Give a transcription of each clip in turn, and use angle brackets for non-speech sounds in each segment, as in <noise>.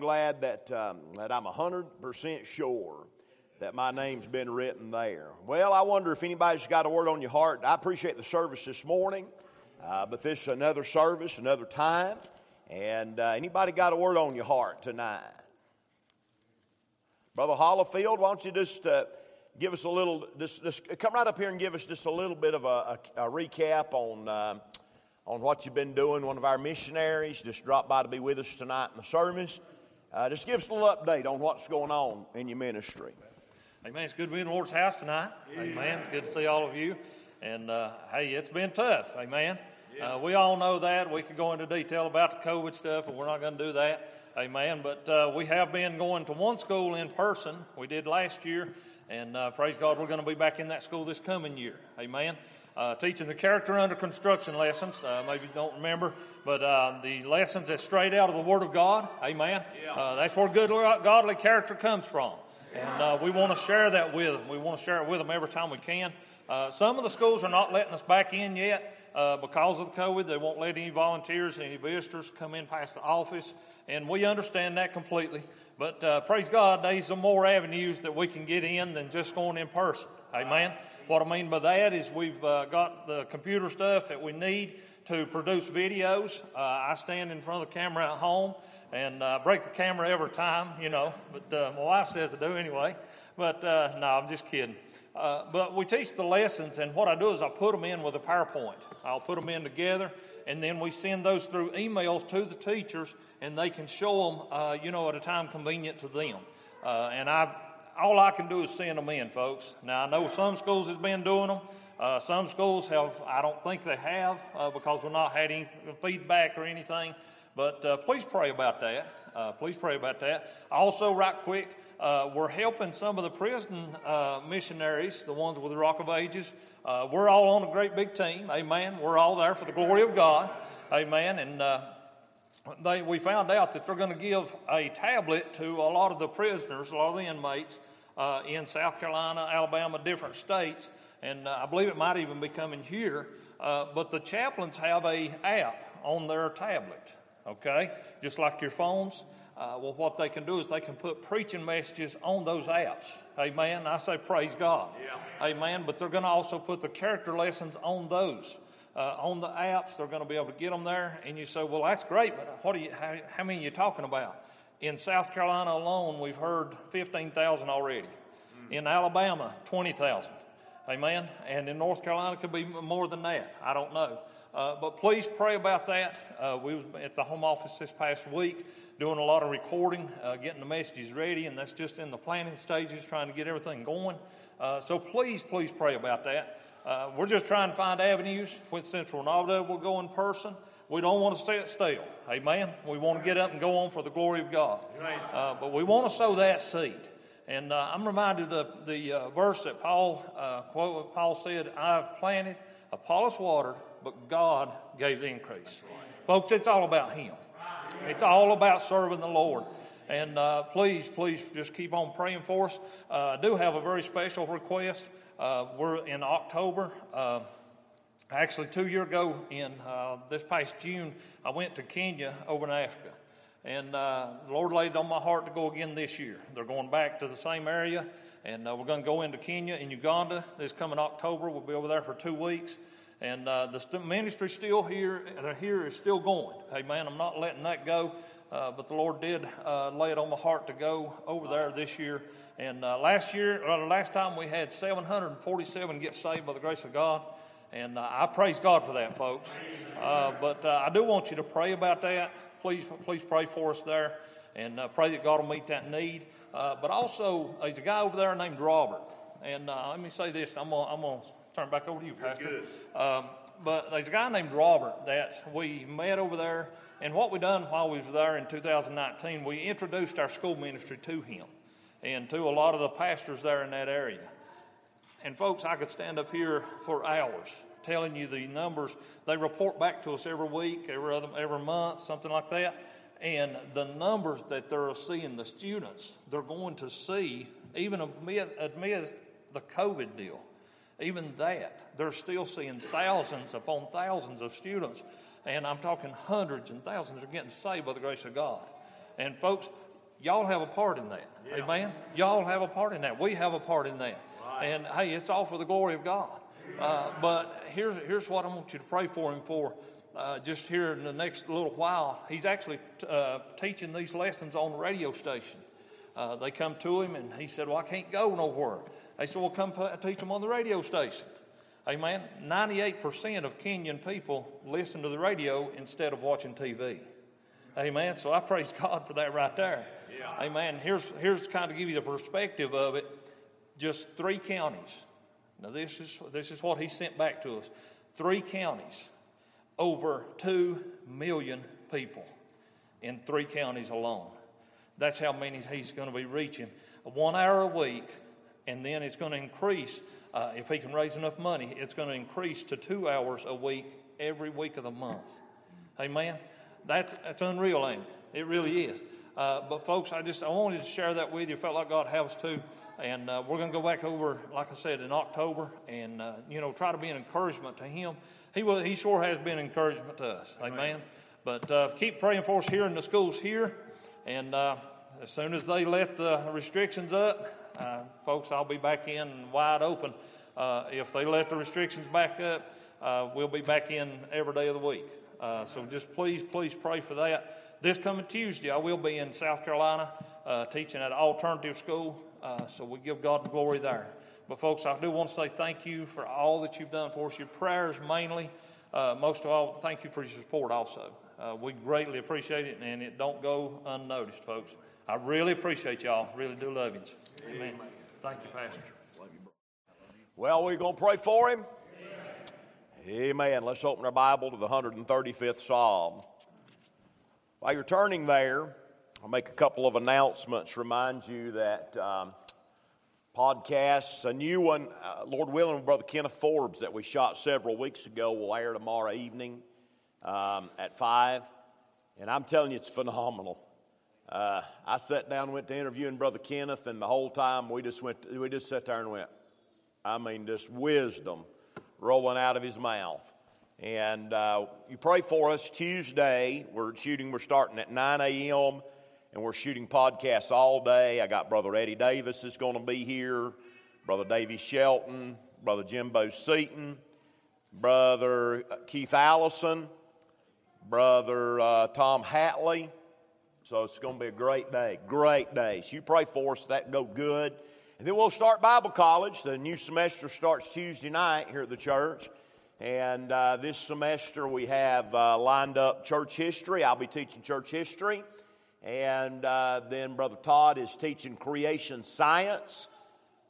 glad that, um, that I'm 100% sure that my name's been written there. Well, I wonder if anybody's got a word on your heart. I appreciate the service this morning, uh, but this is another service, another time. And uh, anybody got a word on your heart tonight? Brother Hollifield, why don't you just uh, give us a little, just, just, come right up here and give us just a little bit of a, a, a recap on, uh, on what you've been doing. One of our missionaries just dropped by to be with us tonight in the service. Uh, just give us a little update on what's going on in your ministry. Amen. It's good to be in the Lord's house tonight. Amen. Amen. Good to see all of you. And uh, hey, it's been tough. Amen. Yeah. Uh, we all know that. We could go into detail about the COVID stuff, but we're not going to do that. Amen. But uh, we have been going to one school in person. We did last year. And uh, praise God, we're going to be back in that school this coming year. Amen uh, teaching the character under construction lessons. Uh, maybe you don't remember, but uh, the lessons that's straight out of the Word of God. Amen. Yeah. Uh, that's where good godly character comes from, and uh, we want to share that with them. We want to share it with them every time we can. Uh, some of the schools are not letting us back in yet because of the COVID. They won't let any volunteers, any visitors come in past the office, and we understand that completely. But praise God, there's some more avenues that we can get in than just going in person. Amen. What I mean by that is we've uh, got the computer stuff that we need to produce videos. Uh, I stand in front of the camera at home and uh, break the camera every time, you know, but uh, my wife says to do anyway. But uh, no, I'm just kidding. Uh, but we teach the lessons, and what I do is I put them in with a PowerPoint. I'll put them in together, and then we send those through emails to the teachers, and they can show them, you know, at a time convenient to them. and I all I can do is send them in, folks. Now, I know some schools has been doing them. Uh, some schools have, I don't think they have uh, because we're not had any feedback or anything. But uh, please pray about that. Uh, please pray about that. Also, right quick, uh, we're helping some of the prison uh, missionaries, the ones with the Rock of Ages. we're all on a great big team. Amen. We're all there for the glory of God. Amen. And they, we found out that they're going to give a tablet to a lot of the prisoners, a lot of the inmates, uh, in South Carolina, Alabama, different states, and uh, I believe it might even be coming here. Uh, but the chaplains have a app on their tablet, okay, just like your phones. Uh, well, what they can do is they can put preaching messages on those apps. Amen. I say praise God. Yeah. Amen. But they're going to also put the character lessons on those. Uh, on the apps, they're going to be able to get them there. And you say, well, that's great, but what are you, how, how many are you talking about? In South Carolina alone, we've heard 15,000 already. Mm. In Alabama, 20,000. Amen. And in North Carolina, it could be more than that. I don't know. Uh, but please pray about that. Uh, we was at the home office this past week doing a lot of recording, uh, getting the messages ready, and that's just in the planning stages, trying to get everything going. Uh, so please, please pray about that. Uh, we're just trying to find avenues. With Central Nevada, we'll go in person. We don't want to stay still. Amen. We want to get up and go on for the glory of God. Uh, but we want to sow that seed. And uh, I'm reminded of the, the uh, verse that Paul uh, quote Paul said, I've planted, Apollos watered, but God gave the increase. Folks, it's all about Him. It's all about serving the Lord. And uh, please, please just keep on praying for us. Uh, I do have a very special request. we're in October. Actually, two years ago, in uh, this past June, I went to Kenya over in Africa. And uh, the Lord laid it on my heart to go again this year. They're going back to the same area, and uh, we're going to go into Kenya and Uganda this coming October. We'll be over there for two weeks. And uh, the st- ministry still here, uh, here is still going. Hey, man, I'm not letting that go. Uh, but the Lord did uh, lay it on my heart to go over there this year. And last year, last time we had 747 get saved by the grace of God. And uh, I praise God for that, folks. Uh, but uh, I do want you to pray about that. Please, please pray for us there and uh, pray that God will meet that need. Uh, but also, there's a guy over there named Robert. And uh, let me say this I'm going to turn back over to you, Pastor. Um, but there's a guy named Robert that we met over there. And what we done while we was there in 2019, we introduced our school ministry to him and to a lot of the pastors there in that area. And folks, I could stand up here for hours telling you the numbers. They report back to us every week, every other, every month, something like that. And the numbers that they're seeing, the students, they're going to see, even amid, amid the COVID deal, even that, they're still seeing thousands upon thousands of students. And I'm talking hundreds and thousands are getting saved by the grace of God. And folks, y'all have a part in that. Yeah. Amen. Y'all have a part in that. We have a part in that. Right. And hey, it's all for the glory of God. Uh, but here's here's what I want you to pray for him for. Uh, just here in the next little while, he's actually uh, teaching these lessons on the radio station. Uh, they come to him and he said, "Well, I can't go nowhere." They said, "Well, come teach them on the radio station." Amen. 98% of Kenyan people listen to the radio instead of watching TV. Amen. So I praise God for that right there. Yeah. Amen. Here's, here's kind of give you the perspective of it. Just three counties. Now, this is, this is what he sent back to us. Three counties, over 2 million people in three counties alone. That's how many he's going to be reaching. One hour a week, and then it's going to increase. Uh, if he can raise enough money, it's going to increase to two hours a week every week of the month. Amen. That's, that's unreal, ain't it? It really is. Uh, but folks, I just I wanted to share that with you. Felt like God has to, and uh, we're going to go back over, like I said, in October, and uh, you know try to be an encouragement to him. He will, he sure has been an encouragement to us. Amen. But uh, keep praying for us here in the schools here, and uh, as soon as they let the restrictions up, uh, folks, I'll be back in wide open. if they let the restrictions back up, we'll be back in every day of the week. Uh, so just please, please pray for that. This coming Tuesday, I will be in South Carolina uh, teaching at alternative school. Uh, so we give God the glory there. But folks, I do want to say thank you for all that you've done for us. Your prayers mainly. Uh, most of all, thank you for your support also. Uh, we greatly appreciate it, and it don't go unnoticed, folks. I really appreciate y'all. Really do love you. Amen. Thank you, Pastor. Well, we're going to pray for him. Amen. Let's open our Bible to the 135th Psalm. While you're turning there, I'll make a couple of announcements. Remind you that um, podcasts, a new one, uh, Lord willing, Brother Kenneth Forbes, that we shot several weeks ago, will air tomorrow evening um, at 5. And I'm telling you, it's phenomenal. Uh, I sat down went to interviewing Brother Kenneth, and the whole time we just went, we just sat there and went, I mean, just wisdom rolling out of his mouth. And uh, you pray for us Tuesday. We're shooting, we're starting at 9 a.m. and we're shooting podcasts all day. I got Brother Eddie Davis is going to be here, Brother Davy Shelton, Brother Jimbo Seaton, Brother Keith Allison, Brother uh, Tom Hatley. So it's going to be a great day, great day. So you pray for us that go good. And then we'll start Bible college. The new semester starts Tuesday night here at the church. And uh, this semester we have uh, lined up church history. I'll be teaching church history. And uh, then Brother Todd is teaching creation science.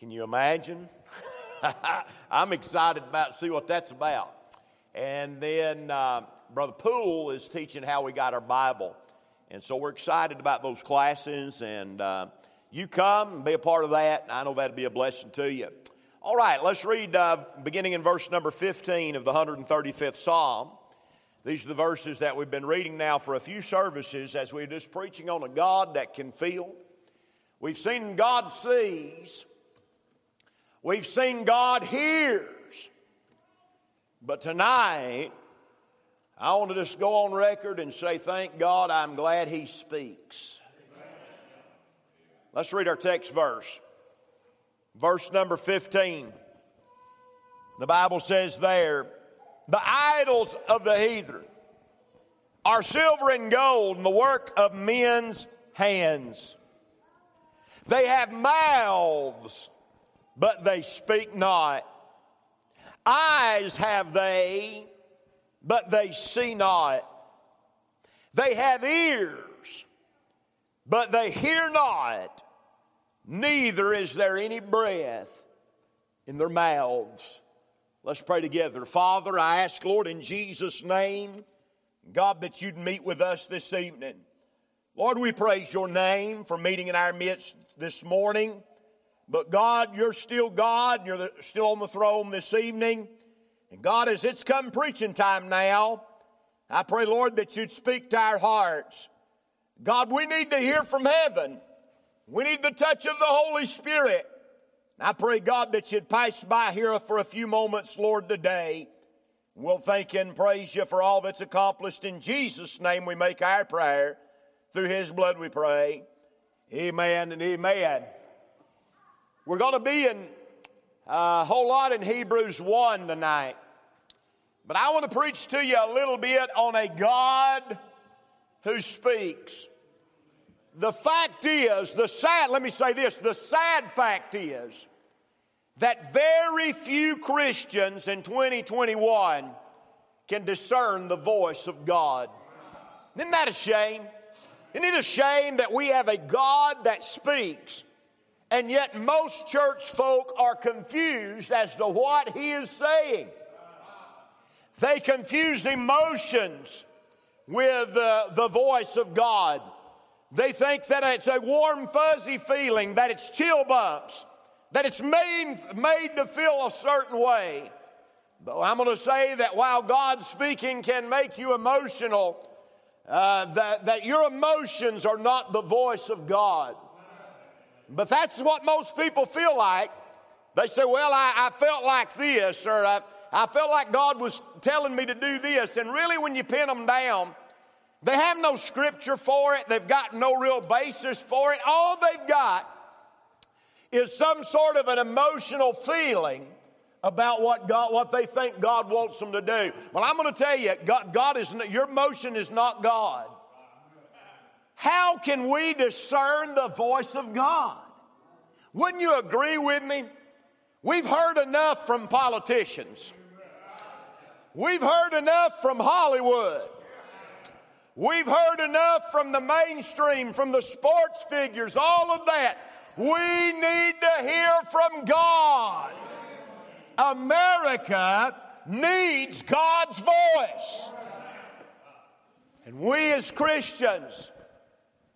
Can you imagine? <laughs> I'm excited about see what that's about. And then uh, Brother Poole is teaching how we got our Bible. And so we're excited about those classes and uh, you come and be a part of that. I know that'd be a blessing to you. All right, let's read uh, beginning in verse number 15 of the 135th Psalm. These are the verses that we've been reading now for a few services as we're just preaching on a God that can feel. We've seen God sees, we've seen God hears. But tonight, I want to just go on record and say, thank God, I'm glad He speaks. Let's read our text verse. Verse number 15. The Bible says there, the idols of the heathen are silver and gold and the work of men's hands. They have mouths, but they speak not. Eyes have they, but they see not. They have ears, but they hear not, neither is there any breath in their mouths. Let's pray together. Father, I ask, Lord, in Jesus' name, God, that you'd meet with us this evening. Lord, we praise your name for meeting in our midst this morning. But God, you're still God. You're still on the throne this evening. And God, as it's come preaching time now, I pray, Lord, that you'd speak to our hearts. God, we need to hear from heaven. We need the touch of the Holy Spirit. I pray, God, that you'd pass by here for a few moments, Lord, today. We'll thank and praise you for all that's accomplished. In Jesus' name, we make our prayer. Through his blood, we pray. Amen and amen. We're going to be in a whole lot in Hebrews 1 tonight. But I want to preach to you a little bit on a God who speaks. The fact is, the sad, let me say this, the sad fact is that very few Christians in 2021 can discern the voice of God. Isn't that a shame? Isn't it a shame that we have a God that speaks and yet most church folk are confused as to what he is saying? They confuse emotions with uh, the voice of God. They think that it's a warm, fuzzy feeling, that it's chill bumps, that it's made, made to feel a certain way. But I'm going to say that while God speaking can make you emotional, uh, that, that your emotions are not the voice of God. But that's what most people feel like. They say, Well, I, I felt like this, or I, I felt like God was telling me to do this. And really, when you pin them down, they have no scripture for it, they've got no real basis for it. All they've got is some sort of an emotional feeling about what God, what they think God wants them to do. Well, I'm going to tell you, God, God is your emotion is not God. How can we discern the voice of God? Wouldn't you agree with me? We've heard enough from politicians. We've heard enough from Hollywood. We've heard enough from the mainstream, from the sports figures, all of that. We need to hear from God. America needs God's voice. And we as Christians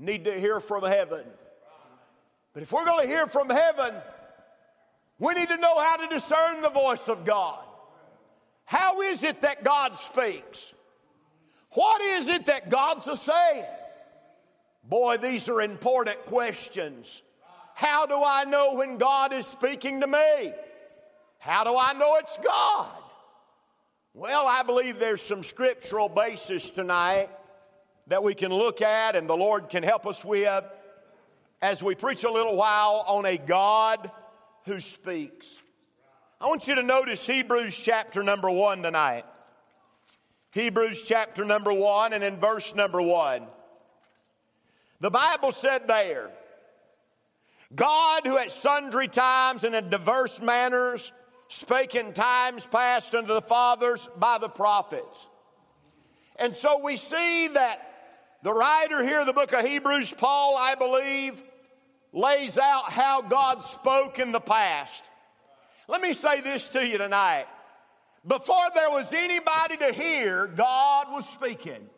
need to hear from heaven. But if we're going to hear from heaven, we need to know how to discern the voice of God. How is it that God speaks? What is it that God's a saying? Boy, these are important questions. How do I know when God is speaking to me? How do I know it's God? Well, I believe there's some scriptural basis tonight that we can look at and the Lord can help us with as we preach a little while on a God who speaks. I want you to notice Hebrews chapter number one tonight. Hebrews chapter number one and in verse number one. The Bible said there, God who at sundry times and in diverse manners spake in times past unto the fathers by the prophets. And so we see that the writer here of the book of Hebrews, Paul, I believe, lays out how God spoke in the past. Let me say this to you tonight. Before there was anybody to hear, God was speaking.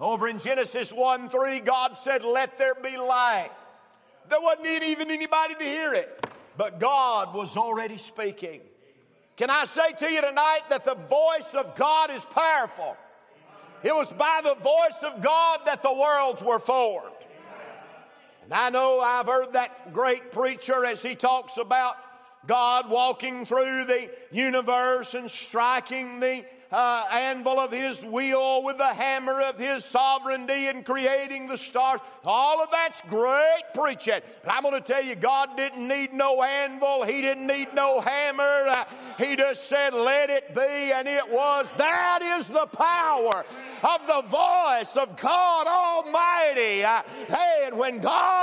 Over in Genesis 1 3, God said, Let there be light. There wasn't even anybody to hear it, but God was already speaking. Can I say to you tonight that the voice of God is powerful? It was by the voice of God that the worlds were formed. And I know I've heard that great preacher as he talks about God walking through the universe and striking the uh, anvil of his wheel with the hammer of his sovereignty and creating the stars. All of that's great preaching. But I'm going to tell you, God didn't need no anvil. He didn't need no hammer. Uh, he just said, let it be, and it was. That is the power of the voice of God Almighty. Uh, hey, and when God